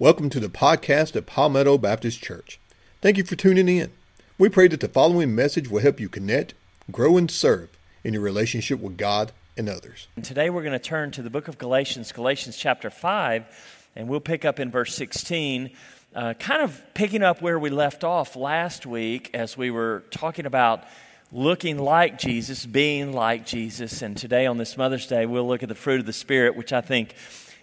Welcome to the podcast of Palmetto Baptist Church. Thank you for tuning in. We pray that the following message will help you connect, grow, and serve in your relationship with God and others. And today we're going to turn to the book of Galatians, Galatians chapter 5, and we'll pick up in verse 16, uh, kind of picking up where we left off last week as we were talking about looking like Jesus, being like Jesus. And today on this Mother's Day, we'll look at the fruit of the Spirit, which I think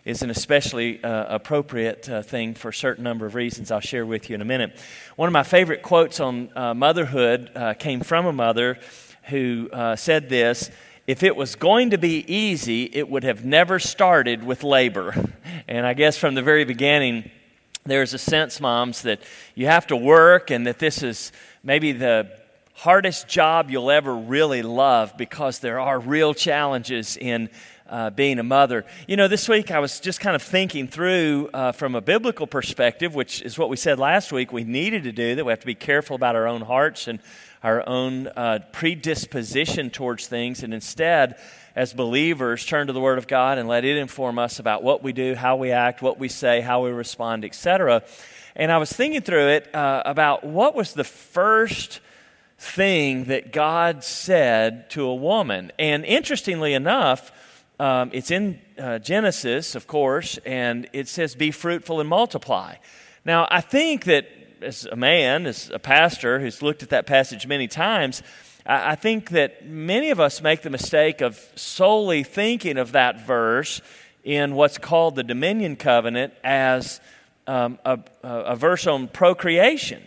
is an especially uh, appropriate uh, thing for a certain number of reasons I'll share with you in a minute. One of my favorite quotes on uh, motherhood uh, came from a mother who uh, said this If it was going to be easy, it would have never started with labor. And I guess from the very beginning, there's a sense, moms, that you have to work and that this is maybe the hardest job you'll ever really love because there are real challenges in uh, being a mother. You know, this week I was just kind of thinking through uh, from a biblical perspective, which is what we said last week we needed to do, that we have to be careful about our own hearts and our own uh, predisposition towards things, and instead, as believers, turn to the Word of God and let it inform us about what we do, how we act, what we say, how we respond, etc. And I was thinking through it uh, about what was the first thing that God said to a woman. And interestingly enough, um, it's in uh, Genesis, of course, and it says, Be fruitful and multiply. Now, I think that as a man, as a pastor who's looked at that passage many times, I, I think that many of us make the mistake of solely thinking of that verse in what's called the Dominion Covenant as um, a, a verse on procreation,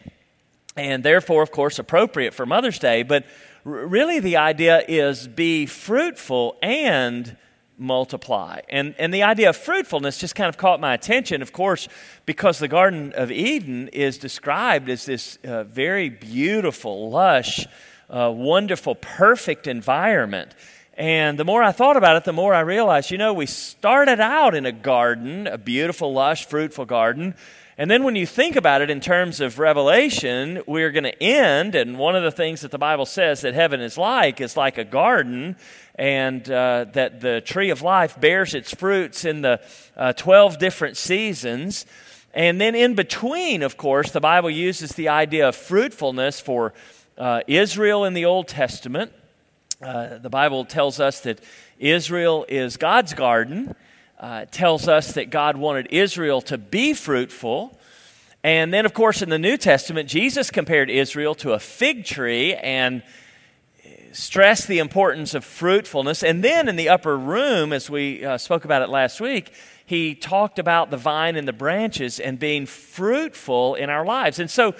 and therefore, of course, appropriate for Mother's Day. But really, the idea is be fruitful and multiply. And, and the idea of fruitfulness just kind of caught my attention, of course, because the Garden of Eden is described as this uh, very beautiful, lush, uh, wonderful, perfect environment. And the more I thought about it, the more I realized, you know, we started out in a garden, a beautiful, lush, fruitful garden. And then when you think about it in terms of Revelation, we're going to end, and one of the things that the Bible says that heaven is like is like a garden, and uh, that the tree of life bears its fruits in the uh, 12 different seasons. And then in between, of course, the Bible uses the idea of fruitfulness for uh, Israel in the Old Testament. Uh, the Bible tells us that Israel is God's garden uh, tells us that God wanted Israel to be fruitful. And then, of course, in the New Testament, Jesus compared Israel to a fig tree and stressed the importance of fruitfulness. And then in the upper room, as we uh, spoke about it last week, he talked about the vine and the branches and being fruitful in our lives. And so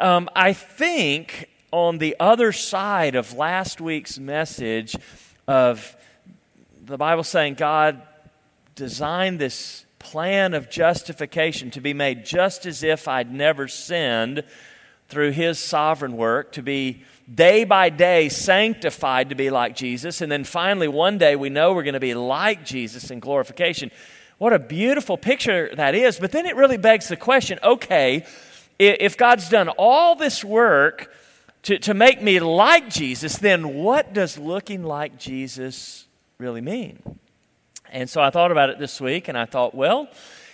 um, I think on the other side of last week's message of the Bible saying God designed this plan of justification to be made just as if I'd never sinned through His sovereign work, to be day by day sanctified to be like Jesus. And then finally, one day, we know we're going to be like Jesus in glorification. What a beautiful picture that is. But then it really begs the question okay, if God's done all this work to, to make me like Jesus, then what does looking like Jesus really mean? And so I thought about it this week and I thought, well,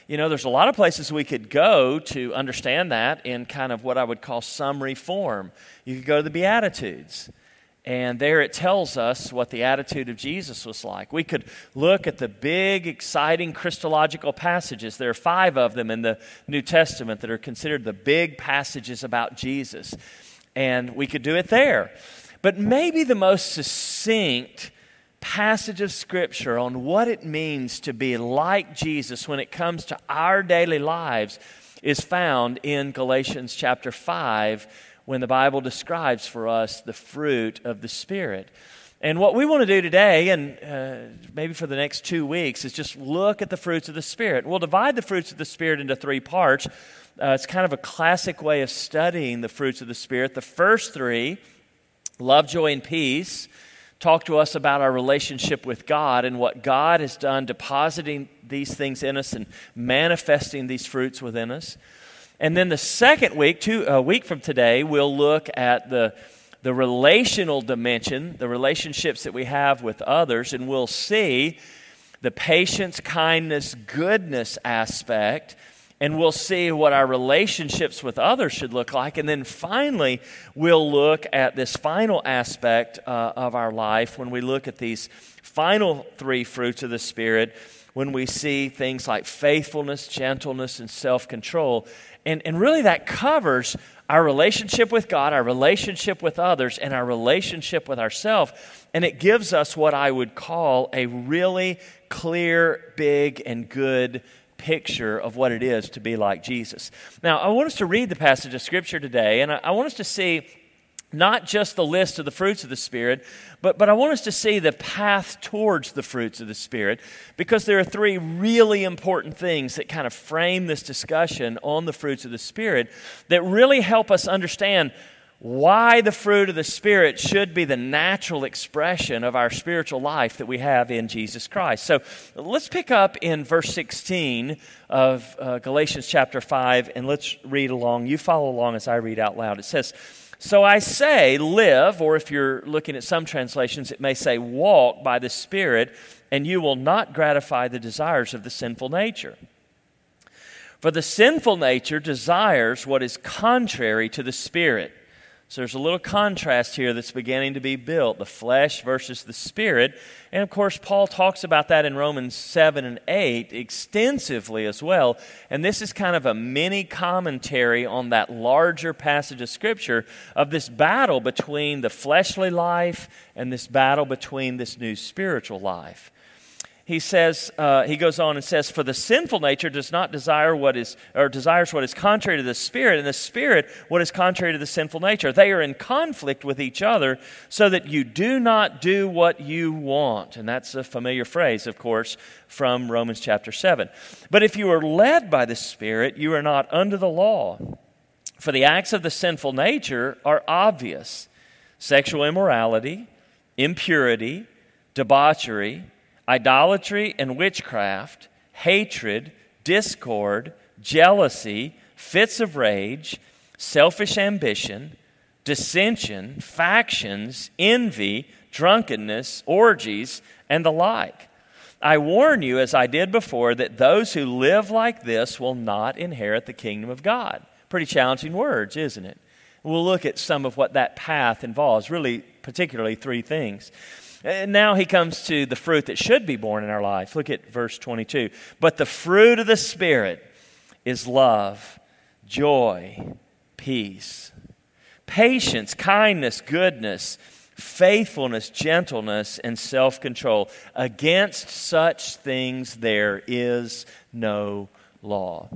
you know, there's a lot of places we could go to understand that in kind of what I would call summary form. You could go to the Beatitudes. And there it tells us what the attitude of Jesus was like. We could look at the big, exciting Christological passages. There are five of them in the New Testament that are considered the big passages about Jesus. And we could do it there. But maybe the most succinct passage of Scripture on what it means to be like Jesus when it comes to our daily lives is found in Galatians chapter 5 when the Bible describes for us the fruit of the Spirit. And what we want to do today, and uh, maybe for the next two weeks, is just look at the fruits of the Spirit. We'll divide the fruits of the Spirit into three parts. Uh, it's kind of a classic way of studying the fruits of the Spirit. The first three love, joy, and peace talk to us about our relationship with God and what God has done depositing these things in us and manifesting these fruits within us. And then the second week, two, a week from today, we'll look at the, the relational dimension, the relationships that we have with others, and we'll see the patience, kindness, goodness aspect and we'll see what our relationships with others should look like. And then finally, we'll look at this final aspect uh, of our life when we look at these final three fruits of the Spirit, when we see things like faithfulness, gentleness, and self control. And, and really, that covers our relationship with God, our relationship with others, and our relationship with ourselves. And it gives us what I would call a really clear, big, and good picture of what it is to be like Jesus. Now, I want us to read the passage of Scripture today, and I, want us to see not just the list of the fruits of the Spirit, but, but I want us to see the path towards the fruits of the Spirit because there are three really important things that kind of frame this discussion on the fruits of the Spirit that really help us understand why the fruit of the Spirit should be the natural expression of our spiritual life that we have in Jesus Christ. So let's pick up in verse 16 of uh, Galatians chapter 5 and let's read along. You follow along as I read out loud. It says, So I say, live, or if you're looking at some translations, it may say, walk by the Spirit, and you will not gratify the desires of the sinful nature. For the sinful nature desires what is contrary to the Spirit so there's a little contrast here that's beginning to be built the flesh versus the spirit. And of course, Paul talks about that in Romans 7 and 8 extensively as well. And this is kind of a mini commentary on that larger passage of Scripture of this battle between the fleshly life and this battle between this new spiritual life he says uh, he goes on and says for the sinful nature does not desire what is or desires what is contrary to the spirit. And the spirit what is contrary to the sinful nature. They are in conflict with each other so that you do not do what you want. And that's a familiar phrase of course from romans chapter 7 but if you are led by the spirit you are not under the law. For the acts of the sinful nature are obvious. Sexual immorality impurity debauchery idolatry and witchcraft, hatred, discord, jealousy, fits of rage, selfish ambition, dissension, factions, envy, drunkenness, orgies, and the like. I warn you, as I did before, that those who live like this will not inherit the kingdom of God. Pretty challenging words, isn't it? We'll look at some of what that path involves, really, particularly three things. And now he comes to the fruit that should be borne in our life. Look at verse 22. But the fruit of the Spirit is love, joy, peace, patience, kindness, goodness, faithfulness, gentleness, and self control. Against such things there is no law.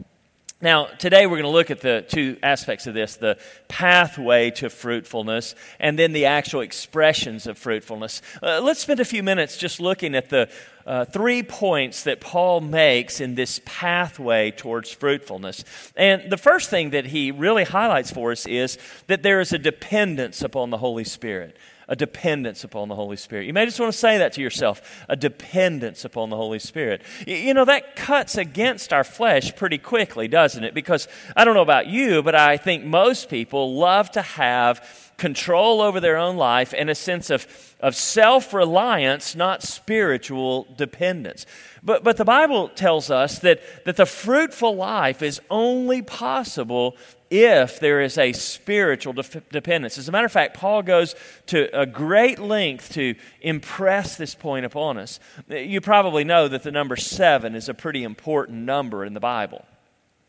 Now, today we're going to look at the two aspects of this the pathway to fruitfulness and then the actual expressions of fruitfulness. Uh, let's spend a few minutes just looking at the uh, three points that Paul makes in this pathway towards fruitfulness. And the first thing that he really highlights for us is that there is a dependence upon the Holy Spirit a dependence upon the Holy Spirit. You may just want to say that to yourself a dependence upon the Holy Spirit. You know, that cuts against our flesh pretty quickly, doesn't it? Because I don't know about you, but I think most people love to have control over their own life and a sense of, of self reliance, not spiritual dependence. But, but the Bible tells us that, that the fruitful life is only possible if there is a spiritual de- dependence. As a matter of fact, Paul goes to a great length to impress this point upon us. You probably know that the number seven is a pretty important number in the Bible.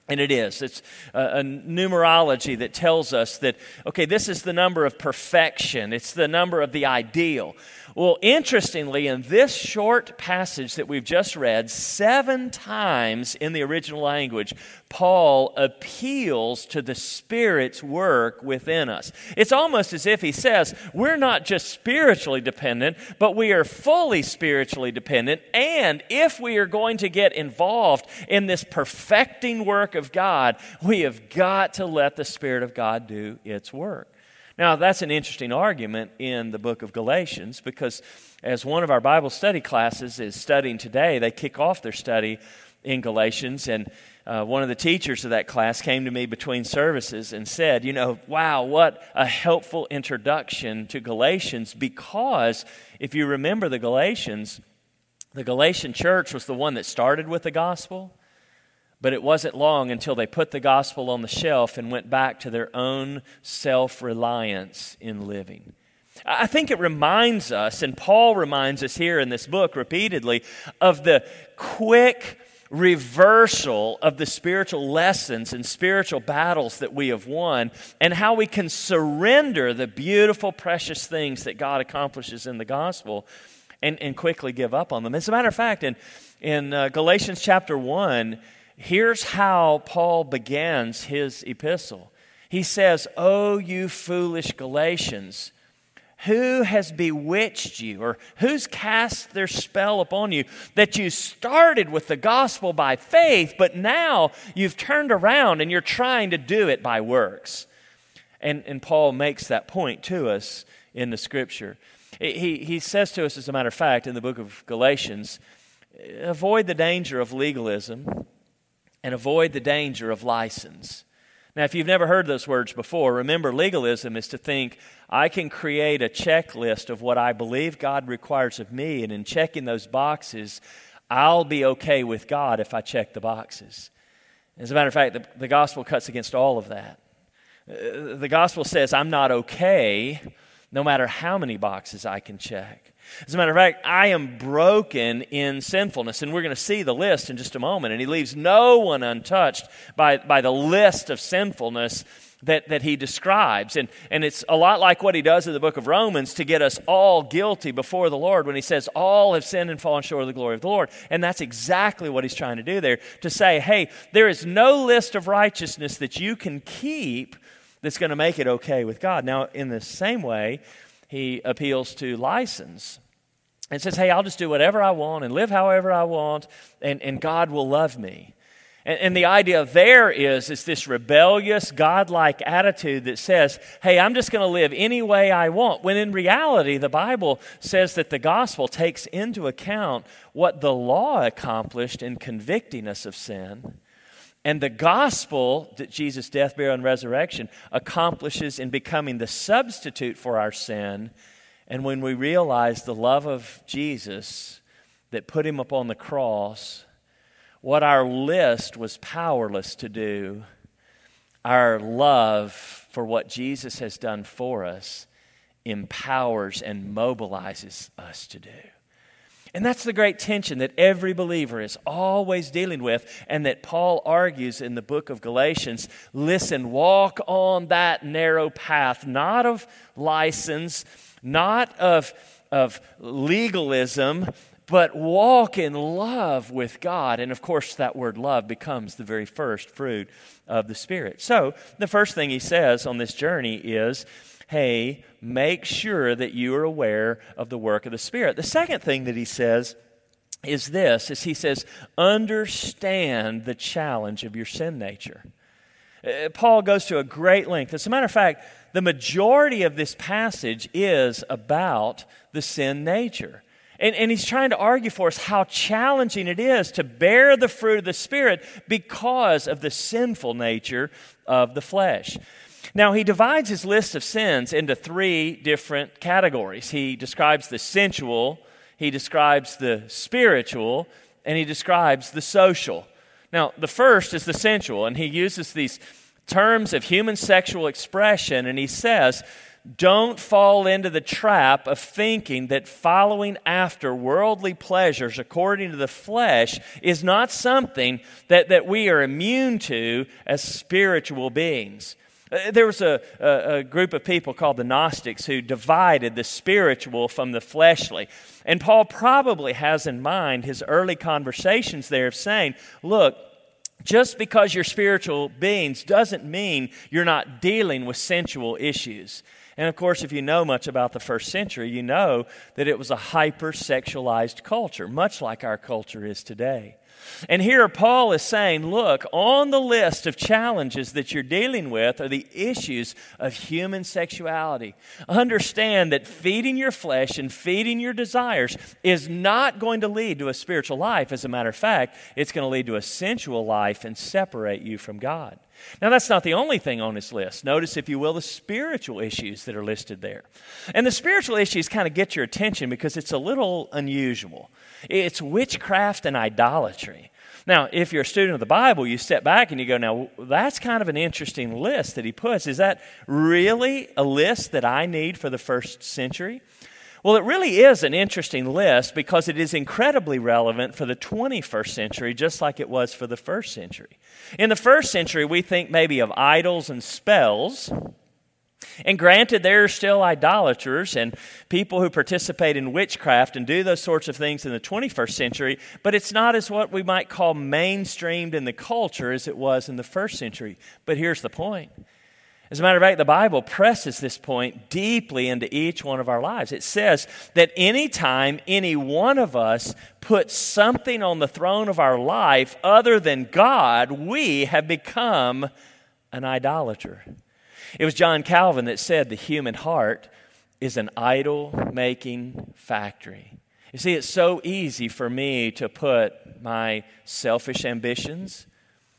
And it is. It's a, a, numerology that tells us that, okay, this is the number of perfection, it's the number of the ideal. Well, interestingly, in this short passage that we've just read, seven times in the original language, Paul appeals to the Spirit's work within us. It's almost as if he says, we're not just spiritually dependent, but we are fully spiritually dependent. And if we are going to get involved in this perfecting work of God, we have got to let the Spirit of God do its work. Now, that's an interesting argument in the book of Galatians because as one of our Bible study classes is studying today, they kick off their study in Galatians. And uh, one of the teachers of that class came to me between services and said, You know, wow, what a helpful introduction to Galatians because if you remember the Galatians, the Galatian church was the one that started with the gospel. But it wasn't long until they put the gospel on the shelf and went back to their own self reliance in living. I think it reminds us, and Paul reminds us here in this book repeatedly, of the quick reversal of the spiritual lessons and spiritual battles that we have won, and how we can surrender the beautiful, precious things that God accomplishes in the gospel and, and quickly give up on them. As a matter of fact, in, in uh, Galatians chapter 1, here's how Paul begins his epistle. He says, Oh, you foolish Galatians who has bewitched you or who's cast their spell upon you that you started with the gospel by faith, but now you've turned around and you're trying to do it by works? And, and Paul makes that point to us in the scripture. He, he says to us, as a matter of fact, in the book of Galatians, avoid the danger of legalism and avoid the danger of license. Now, if you've never heard those words before, remember legalism is to think I can create a checklist of what I believe God requires of me, and in checking those boxes, I'll be okay with God if I check the boxes. As a matter of fact, the, the gospel cuts against all of that. Uh, the gospel says I'm not okay no matter how many boxes I can check. As a matter of fact, I am broken in sinfulness. And we're going to see the list in just a moment. And he leaves no one untouched by, by the list of sinfulness that, that he describes. And, and it's a lot like what he does in the book of Romans to get us all guilty before the Lord when he says, All have sinned and fallen short of the glory of the Lord. And that's exactly what he's trying to do there to say, Hey, there is no list of righteousness that you can keep that's going to make it okay with God. Now, in the same way, he appeals to license and says, Hey, I'll just do whatever I want and live however I want, and, and God will love me. And, and the idea there is, is this rebellious, godlike attitude that says, Hey, I'm just going to live any way I want. When in reality, the Bible says that the gospel takes into account what the law accomplished in convicting us of sin. And the gospel that Jesus' death, burial, and resurrection accomplishes in becoming the substitute for our sin. And when we realize the love of Jesus that put him upon the cross, what our list was powerless to do, our love for what Jesus has done for us empowers and mobilizes us to do. And that's the great tension that every believer is always dealing with, and that Paul argues in the book of Galatians. Listen, walk on that narrow path, not of license, not of, of legalism, but walk in love with God. And of course, that word love becomes the very first fruit of the Spirit. So, the first thing he says on this journey is hey, make sure that you are aware of the work of the Spirit. The second thing that he says is this is he says understand the challenge of your sin nature. Uh, paul goes to a great length. As a matter of fact the majority of this passage is about the sin nature. And, and he's trying to argue for us how challenging it is to bear the fruit of the spirit because of the sinful nature of the flesh now, he divides his list of sins into three different categories. He describes the sensual, he describes the spiritual, and he describes the social. Now, the first is the sensual, and he uses these terms of human sexual expression, and he says, don't fall into the trap of thinking that following after worldly pleasures according to the flesh is not something that, that we are immune to as spiritual beings. Uh, there was a, a, a, group of people called the Gnostics who divided the spiritual from the fleshly. And Paul probably has in mind his early conversations there of saying, look, just because you're spiritual beings doesn't mean you're not dealing with sensual issues. And of course, if you know much about the first century, you know that it was a hypersexualized culture, much like our culture is today. And here Paul is saying, look, on the list of challenges that you're dealing with are the issues of human sexuality. Understand that feeding your flesh and feeding your desires is not going to lead to a spiritual life. As a matter of fact, it's going to lead to a sensual life and separate you from God. Now, that's not the only thing on his list. Notice, if you will, the spiritual issues that are listed there. And the spiritual issues kind of get your attention because it's a little unusual. It's witchcraft and idolatry. Now, if you're a student of the Bible, you step back and you go, now, that's kind of an interesting list that he puts. Is that really a list that I need for the first century? Well, it really is an interesting list because it is incredibly relevant for the 21st century, just like it was for the first century. In the first century, we think maybe of idols and spells. And granted, there are still idolaters and people who participate in witchcraft and do those sorts of things in the 21st century, but it's not as what we might call mainstreamed in the culture as it was in the first century. But here's the point. As a matter of fact, the Bible presses this point deeply into each one of our lives. It says that anytime any one of us puts something on the throne of our life other than God, we have become an idolater. It was John Calvin that said the human heart is an idol making factory. You see, it's so easy for me to put my selfish ambitions,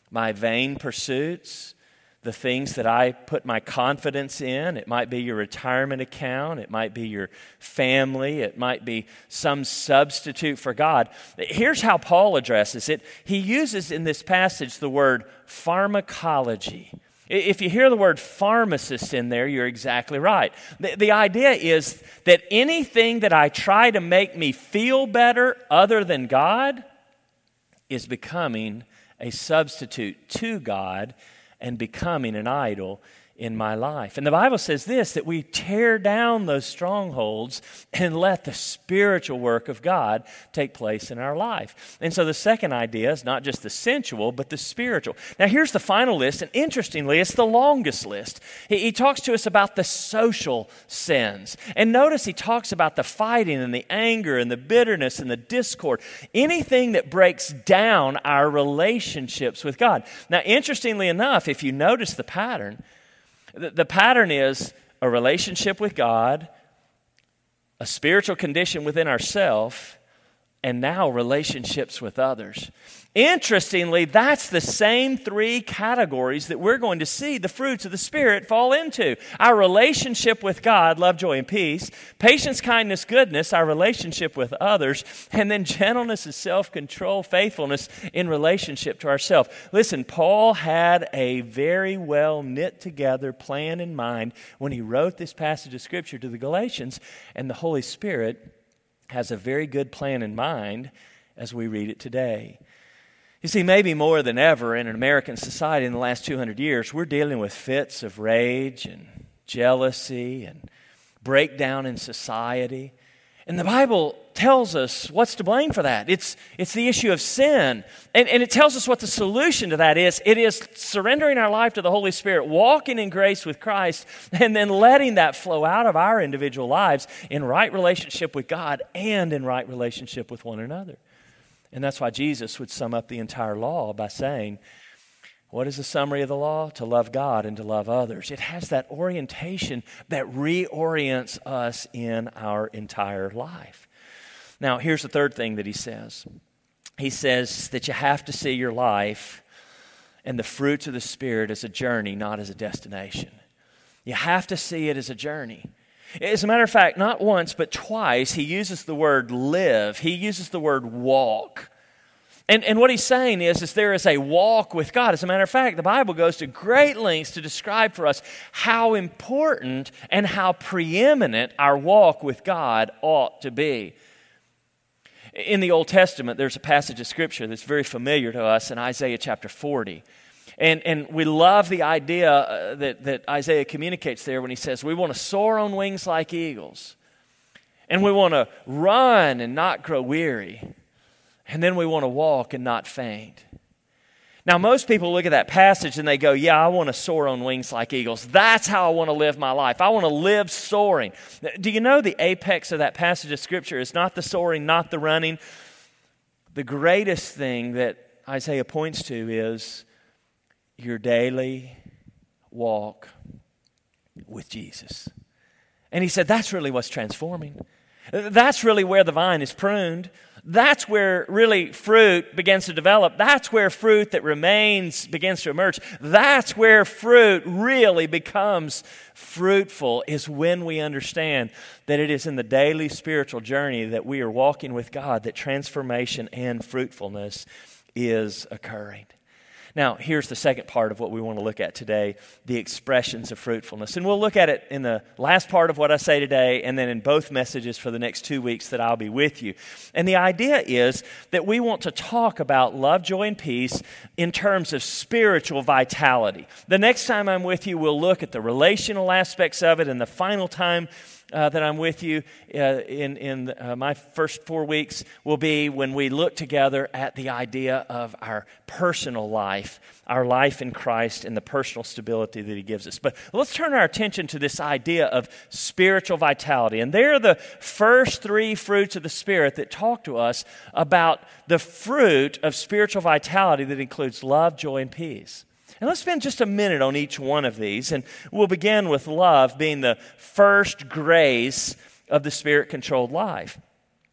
my vain pursuits, the things that I put my confidence in. It might be your retirement account, it might be your family, it might be some substitute for God. Here's how Paul addresses it he uses in this passage the word pharmacology. If you hear the word pharmacist in there, you're exactly right. The, the, idea is that anything that I try to make me feel better other than God is becoming a substitute to God and becoming an idol in my life. And the Bible says this that we tear down those strongholds and let the spiritual work of God take place in our life. And so the second idea is not just the sensual, but the spiritual. Now, here's the final list, and interestingly, it's the longest list. He, he talks to us about the social sins. And notice he talks about the fighting and the anger and the bitterness and the discord, anything that breaks down our relationships with God. Now, interestingly enough, if you notice the pattern, the, the pattern is a relationship with God, a spiritual condition within ourself, and now relationships with others. Interestingly, that's the same three categories that we're going to see the fruits of the Spirit fall into our relationship with God, love, joy, and peace, patience, kindness, goodness, our relationship with others, and then gentleness and self control, faithfulness in relationship to ourselves. Listen, Paul had a very well knit together plan in mind when he wrote this passage of Scripture to the Galatians, and the Holy Spirit has a very good plan in mind as we read it today. You see, maybe more than ever in an American society in the last 200 years, we're dealing with fits of rage and jealousy and breakdown in society. And the Bible tells us what's to blame for that. It's, it's the issue of sin. And, and it tells us what the solution to that is. It is surrendering our life to the Holy Spirit, walking in grace with Christ, and then letting that flow out of our individual lives in right relationship with God and in right relationship with one another. And that's why Jesus would sum up the entire law by saying, What is the summary of the law? To love God and to love others. It has that orientation that reorients us in our entire life. Now, here's the third thing that he says he says that you have to see your life and the fruits of the Spirit as a journey, not as a destination. You have to see it as a journey. As a matter of fact, not once, but twice, he uses the word live. He uses the word walk. And, and what he's saying is, is there is a walk with God. As a matter of fact, the Bible goes to great lengths to describe for us how important and how preeminent our walk with God ought to be. In the Old Testament, there's a passage of Scripture that's very familiar to us in Isaiah chapter 40. And, and we love the idea uh, that, that Isaiah communicates there when he says, We want to soar on wings like eagles. And we want to run and not grow weary. And then we want to walk and not faint. Now, most people look at that passage and they go, Yeah, I want to soar on wings like eagles. That's how I want to live my life. I want to live soaring. Do you know the apex of that passage of Scripture is not the soaring, not the running? The greatest thing that Isaiah points to is your daily walk with Jesus. And he said, that's really what's transforming. That's really where the vine is pruned. That's where really fruit begins to develop. That's where fruit that remains begins to emerge. That's where fruit really becomes fruitful, is when we understand that it is in the daily spiritual journey that we are walking with God that transformation and fruitfulness is occurring. Now, here's the second part of what we want to look at today the expressions of fruitfulness. And we'll look at it in the last part of what I say today, and then in both messages for the next two weeks that I'll be with you. And the idea is that we want to talk about love, joy, and peace in terms of spiritual vitality. The next time I'm with you, we'll look at the relational aspects of it, and the final time, uh, that I'm with you uh, in, in uh, my first four weeks will be when we look together at the idea of our personal life, our life in Christ, and the personal stability that He gives us. But let's turn our attention to this idea of spiritual vitality. And they're the first three fruits of the Spirit that talk to us about the fruit of spiritual vitality that includes love, joy, and peace. And let's spend just a minute on each one of these. And we'll begin with love being the first grace of the spirit controlled life.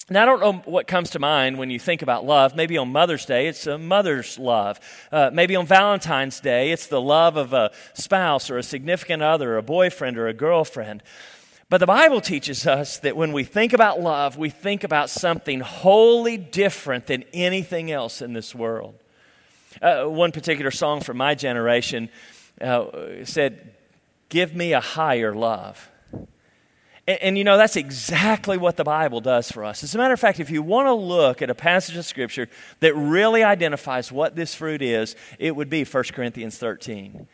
Now, I don't know what comes to mind when you think about love. Maybe on Mother's Day, it's a mother's love. Uh, maybe on Valentine's Day, it's the love of a spouse or a significant other, a boyfriend or a girlfriend. But the Bible teaches us that when we think about love, we think about something wholly different than anything else in this world. Uh, one particular song from my generation uh, said, Give me a higher love. And, and, you know, that's exactly what the Bible does for us. As a matter of fact, if you want to look at a passage of Scripture that really identifies what this fruit is, it would be 1 Corinthians 13.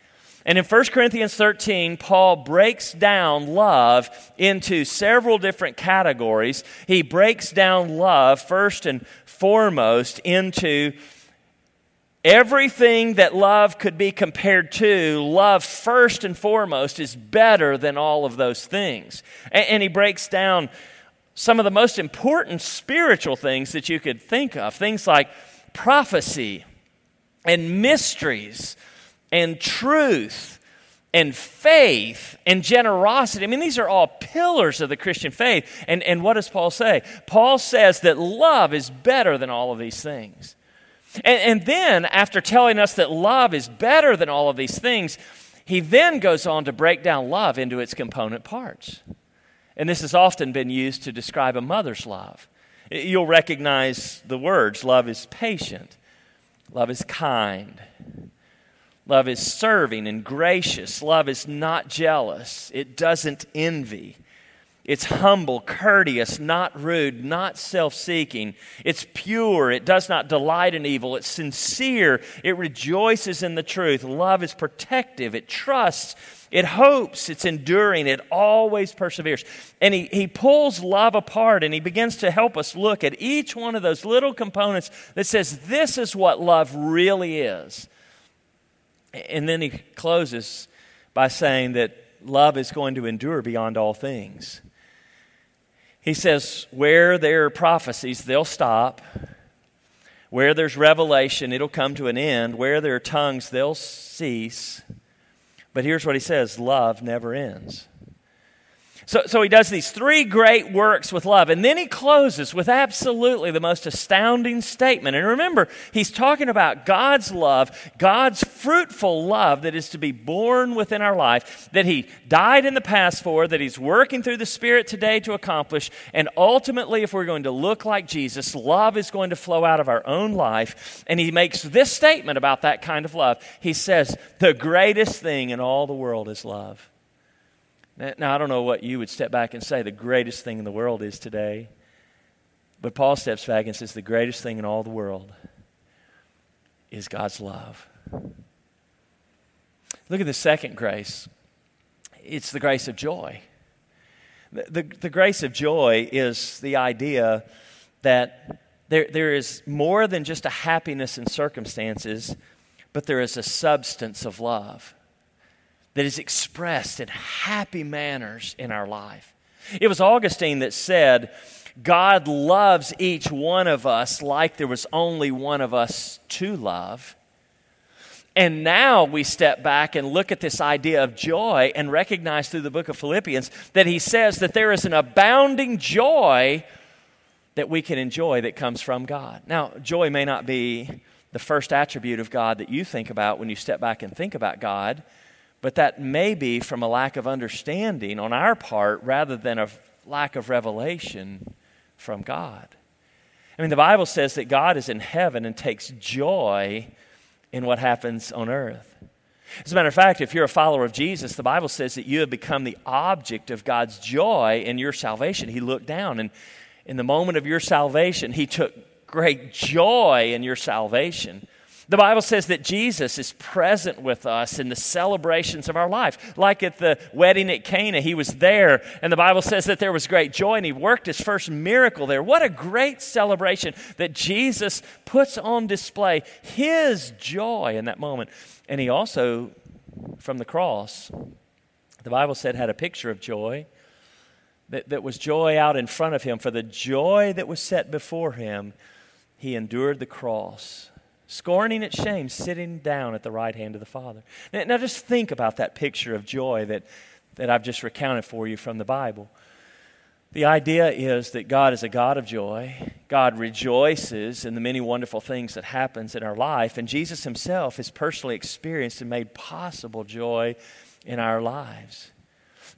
And in 1 Corinthians 13, Paul breaks down love into several different categories. He breaks down love first and foremost into Everything that love could be compared to, love first and foremost is better than all of those things. And, and, he breaks down some of the most important spiritual things that you could think of things like prophecy and mysteries and truth and faith and generosity. I mean, these are all pillars of the Christian faith. And, and what does Paul say? Paul says that love is better than all of these things. And, and then, after telling us that love is better than all of these things, he then goes on to break down love into its component parts. And this has often been used to describe a mother's love. You'll recognize the words love is patient, love is kind, love is serving and gracious, love is not jealous, it doesn't envy. It's humble, courteous, not rude, not self seeking. It's pure. It does not delight in evil. It's sincere. It rejoices in the truth. Love is protective. It trusts. It hopes. It's enduring. It always perseveres. And he, he pulls love apart and he begins to help us look at each one of those little components that says, this is what love really is. And then he closes by saying that love is going to endure beyond all things. He says, where there are prophecies, they'll stop. Where there's revelation, it'll come to an end. Where there are tongues, they'll cease. But here's what he says love never ends. So, so he does these three great works with love. And then he closes with absolutely the most astounding statement. And remember, he's talking about God's love, God's fruitful love that is to be borne within our life, that he died in the past for, that he's working through the Spirit today to accomplish. And ultimately, if we're going to look like Jesus, love is going to flow out of our own life. And he makes this statement about that kind of love. He says, The greatest thing in all the world is love. Now, I don't know what you would step back and say the greatest thing in the world is today. But Paul steps back and says the greatest thing in all the world is God's love. Look at the second grace it's the grace of joy. The, the, the grace of joy is the idea that there, there is more than just a happiness in circumstances, but there is a substance of love that is expressed in happy manners in our life. It was Augustine that said, God loves each one of us like there was only one of us to love. And now we step back and look at this idea of joy and recognize through the book of Philippians that he says that there is an abounding joy that we can enjoy that comes from God. Now, joy may not be the first attribute of God that you think about when you step back and think about God but that may be from a lack of understanding on our part rather than a lack of revelation from God. I mean, the Bible says that God is in heaven and takes joy in what happens on earth. As a matter of fact, if you're a follower of Jesus, the Bible says that you have become the object of God's joy in your salvation. He looked down and in the moment of your salvation, He took great joy in your salvation. The Bible says that Jesus is present with us in the celebrations of our life. Like at the wedding at Cana, he was there, and the Bible says that there was great joy, and he worked his first miracle there. What a great celebration that Jesus puts on display his joy in that moment. And he also, from the cross, the Bible said had a picture of joy. That, that was joy out in front of him. For the joy that was set before him, he endured the cross scorning its shame, sitting down at the right hand of the Father. Now, now, just think about that picture of joy that, that I've just recounted for you from the Bible. The idea is that God is a God of joy. God rejoices in the many wonderful things that happens in our life, and Jesus himself has personally experienced and made possible joy in our lives.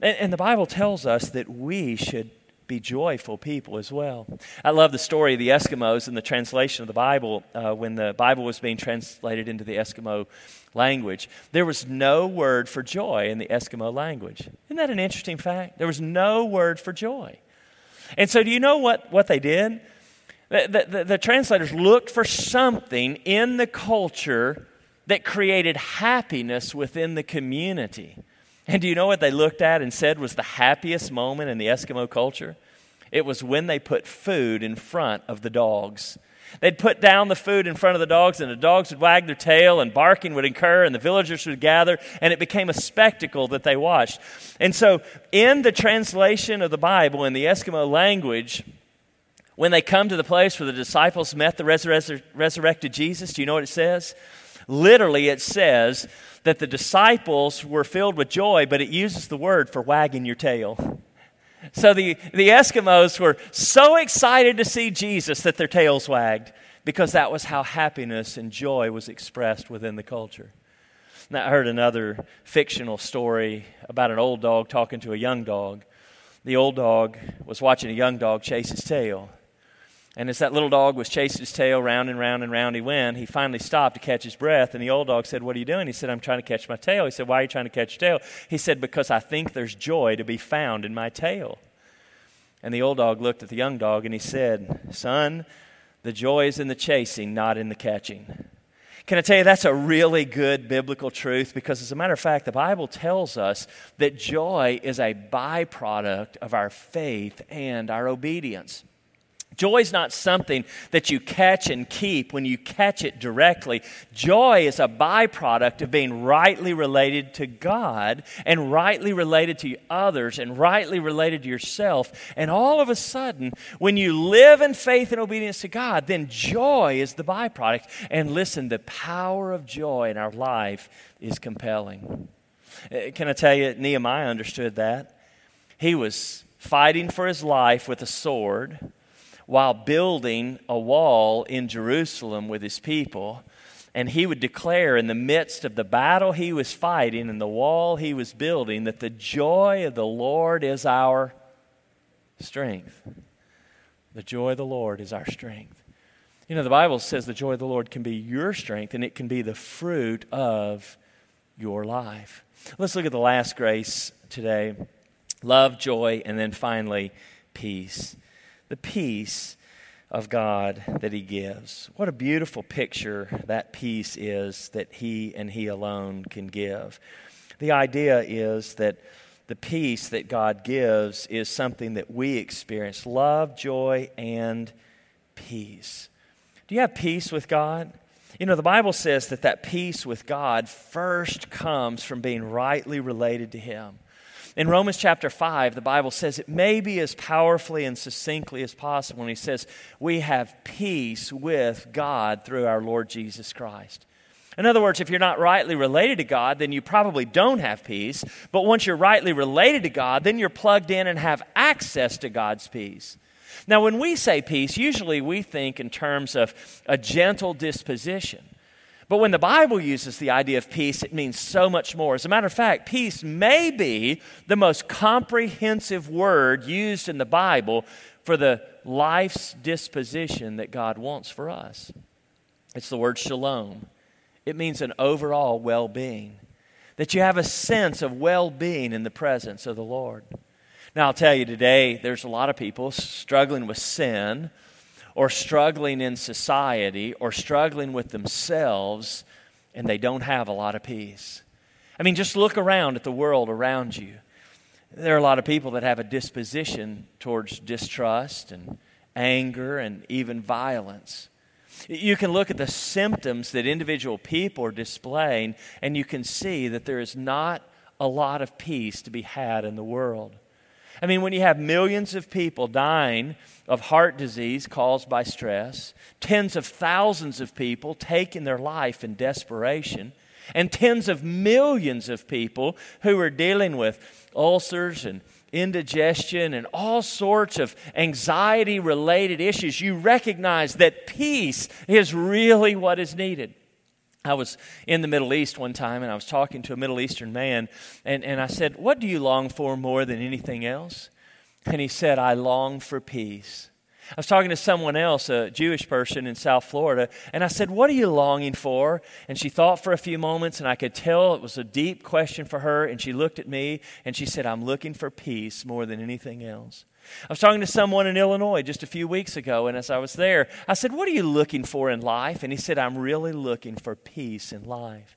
And, and the Bible tells us that we should be joyful people as well. I love the story of the Eskimos and the translation of the Bible uh, when the Bible was being translated into the Eskimo language. There was no word for joy in the Eskimo language. Isn't that an interesting fact? There was no word for joy. And so, do you know what, what they did? The, the, the translators looked for something in the culture that created happiness within the community. And do you know what they looked at and said was the happiest moment in the Eskimo culture? It was when they put food in front of the dogs. They'd put down the food in front of the dogs, and the dogs would wag their tail, and barking would occur, and the villagers would gather, and it became a spectacle that they watched. And so, in the translation of the Bible in the Eskimo language, when they come to the place where the disciples met the resur- resurrected Jesus, do you know what it says? Literally, it says that the disciples were filled with joy, but it uses the word for wagging your tail. So the, the Eskimos were so excited to see Jesus that their tails wagged because that was how happiness and joy was expressed within the culture. Now, I heard another fictional story about an old dog talking to a young dog. The old dog was watching a young dog chase his tail. And as that little dog was chasing his tail round and round and round he went, he finally stopped to catch his breath. And the old dog said, What are you doing? He said, I'm trying to catch my tail. He said, Why are you trying to catch your tail? He said, Because I think there's joy to be found in my tail. And the old dog looked at the young dog and he said, Son, the joy is in the chasing, not in the catching. Can I tell you that's a really good biblical truth? Because, as a matter of fact, the Bible tells us that joy is a byproduct of our faith and our obedience. Joy is not something that you catch and keep when you catch it directly. Joy is a byproduct of being rightly related to God and rightly related to others and rightly related to yourself. And all of a sudden, when you live in faith and obedience to God, then joy is the byproduct. And listen, the power of joy in our life is compelling. Uh, can I tell you, Nehemiah understood that? He was fighting for his life with a sword while building a wall in Jerusalem with his people. And he would declare in the midst of the battle he was fighting and the wall he was building that the joy of the Lord is our strength. The joy of the Lord is our strength. You know, the Bible says the joy of the Lord can be your strength and it can be the fruit of your life. Let's look at the last grace today love, joy, and then finally, peace the peace of God that He gives. What a beautiful picture that peace is that He and He alone can give. The idea is that the peace that God gives is something that we experience love, joy, and peace. Do you have peace with God? You know, the Bible says that that peace with God first comes from being rightly related to Him. In Romans chapter 5, the Bible says it may be as powerfully and succinctly as possible when he says, We have peace with God through our Lord Jesus Christ. In other words, if you're not rightly related to God, then you probably don't have peace. But once you're rightly related to God, then you're plugged in and have access to God's peace. Now, when we say peace, usually we think in terms of a gentle disposition. But when the Bible uses the idea of peace, it means so much more. As a matter of fact, peace may be the most comprehensive word used in the Bible for the life's disposition that God wants for us. It's the word shalom. It means an overall well being, that you have a sense of well being in the presence of the Lord. Now, I'll tell you today, there's a lot of people struggling with sin or struggling in society or struggling with themselves, and they don't have a lot of peace. I mean, just look around at the world around you. There are a lot of people that have a disposition towards distrust and anger and even violence. You can look at the symptoms that individual people are displaying, and you can see that there is not a lot of peace to be had in the world. I mean, when you have millions of people dying of heart disease caused by stress, tens of thousands of people taking their life in desperation, and tens of millions of people who are dealing with ulcers and indigestion and all sorts of anxiety related issues, you recognize that peace is really what is needed. I was in the Middle East one time and I was talking to a Middle Eastern man, and, and I said, What do you long for more than anything else? And he said, I long for peace. I was talking to someone else, a Jewish person in South Florida, and I said, What are you longing for? And she thought for a few moments, and I could tell it was a deep question for her. And she looked at me and she said, I'm looking for peace more than anything else. I was talking to someone in Illinois just a few weeks ago, and as I was there, I said, What are you looking for in life? And he said, I'm really looking for peace in life.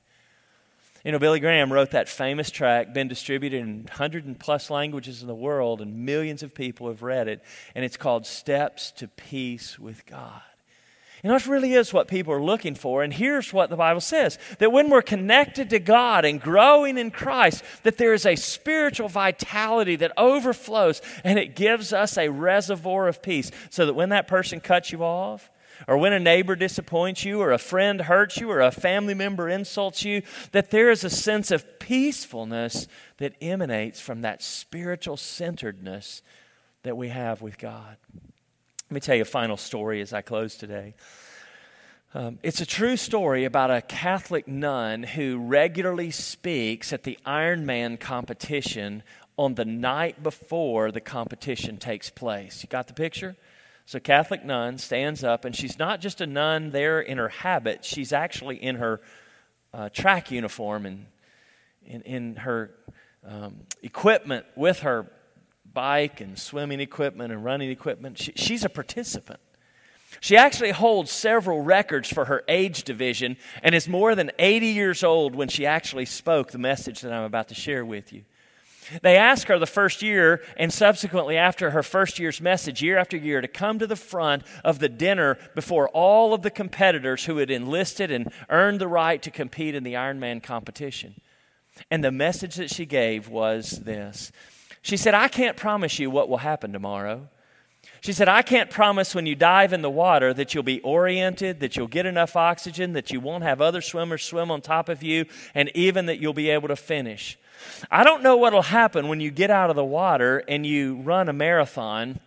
You know, Billy Graham wrote that famous track, been distributed in 100 and plus languages in the world, and millions of people have read it. And it's called Steps to Peace with God. And that really is what people are looking for. And here's what the Bible says that when we're connected to God and growing in Christ, that there is a spiritual vitality that overflows and it gives us a reservoir of peace. So that when that person cuts you off, or when a neighbor disappoints you, or a friend hurts you, or a family member insults you, that there is a sense of peacefulness that emanates from that spiritual centeredness that we have with God. Let me tell you a final story as I close today. Um, it's a true story about a Catholic nun who regularly speaks at the Ironman competition on the night before the competition takes place. You got the picture? So, Catholic nun stands up, and she's not just a nun there in her habit, she's actually in her uh, track uniform and in, in her um, equipment with her bike and swimming equipment and running equipment. She, she's a participant. She actually holds several records for her age division and is more than 80 years old when she actually spoke the message that I'm about to share with you. They asked her the first year and subsequently after her first year's message, year after year, to come to the front of the dinner before all of the competitors who had enlisted and earned the right to compete in the Ironman competition. And the message that she gave was this She said, I can't promise you what will happen tomorrow. She said, I can't promise when you dive in the water that you'll be oriented, that you'll get enough oxygen, that you won't have other swimmers swim on top of you, and even that you'll be able to finish. I don't know what will happen when you get out of the water and you run a marathon.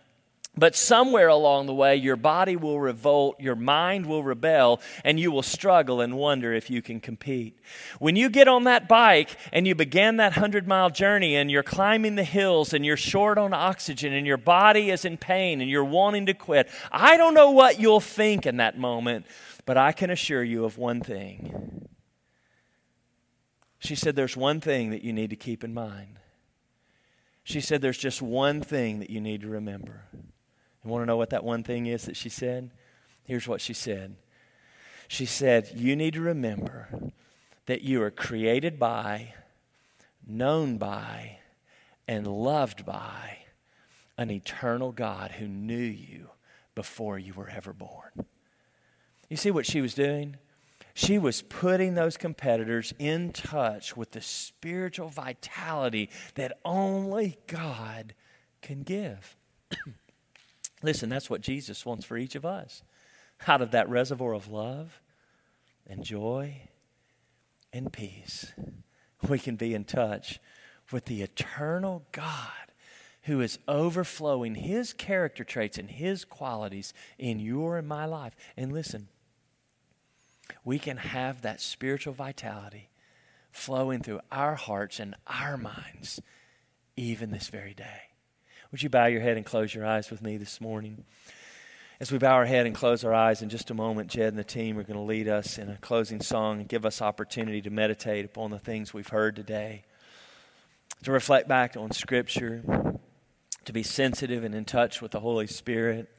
But somewhere along the way, your body will revolt, your mind will rebel, and you will struggle and wonder if you can compete. When you get on that bike and you begin that 100 mile journey and you're climbing the hills and you're short on oxygen and your body is in pain and you're wanting to quit, I don't know what you'll think in that moment, but I can assure you of one thing she said, There's one thing that you need to keep in mind. She said, There's just one thing that you need to remember. You want to know what that one thing is that she said? Here's what she said She said, You need to remember that you are created by, known by, and loved by an eternal God who knew you before you were ever born. You see what she was doing? She was putting those competitors in touch with the spiritual vitality that only God can give. Listen, that's what Jesus wants for each of us. Out of that reservoir of love and joy and peace, we can be in touch with the eternal God who is overflowing his character traits and his qualities in your and my life. And listen, we can have that spiritual vitality flowing through our hearts and our minds even this very day. Would you bow your head and close your eyes with me this morning? As we bow our head and close our eyes, in just a moment, Jed and the team are going to lead us in a closing song and give us opportunity to meditate upon the things we've heard today, to reflect back on Scripture, to be sensitive and in touch with the Holy Spirit,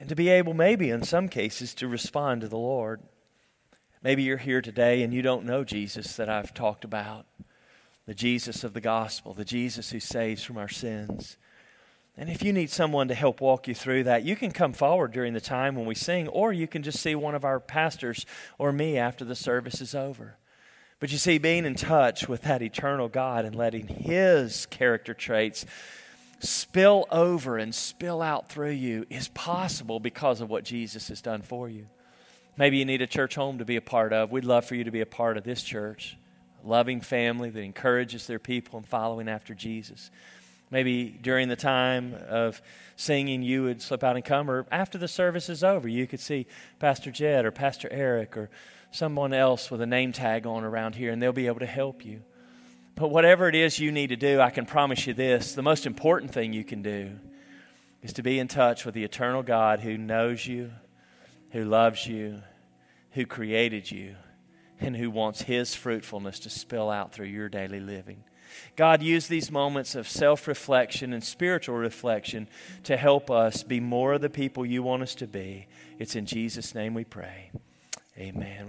and to be able, maybe in some cases, to respond to the Lord. Maybe you're here today and you don't know Jesus that I've talked about the Jesus of the gospel, the Jesus who saves from our sins. And if you need someone to help walk you through that, you can come forward during the time when we sing, or you can just see one of our pastors or me after the service is over. But you see, being in touch with that eternal God and letting His character traits spill over and spill out through you is possible because of what Jesus has done for you. Maybe you need a church home to be a part of. We'd love for you to be a part of this church, loving family that encourages their people in following after Jesus. Maybe during the time of singing, you would slip out and come, or after the service is over, you could see Pastor Jed or Pastor Eric or someone else with a name tag on around here, and they'll be able to help you. But whatever it is you need to do, I can promise you this the most important thing you can do is to be in touch with the eternal God who knows you, who loves you, who created you, and who wants His fruitfulness to spill out through your daily living. God use these moments of self reflection and spiritual reflection to help us be more of the people you want us to be. It's in Jesus' name we pray. Amen.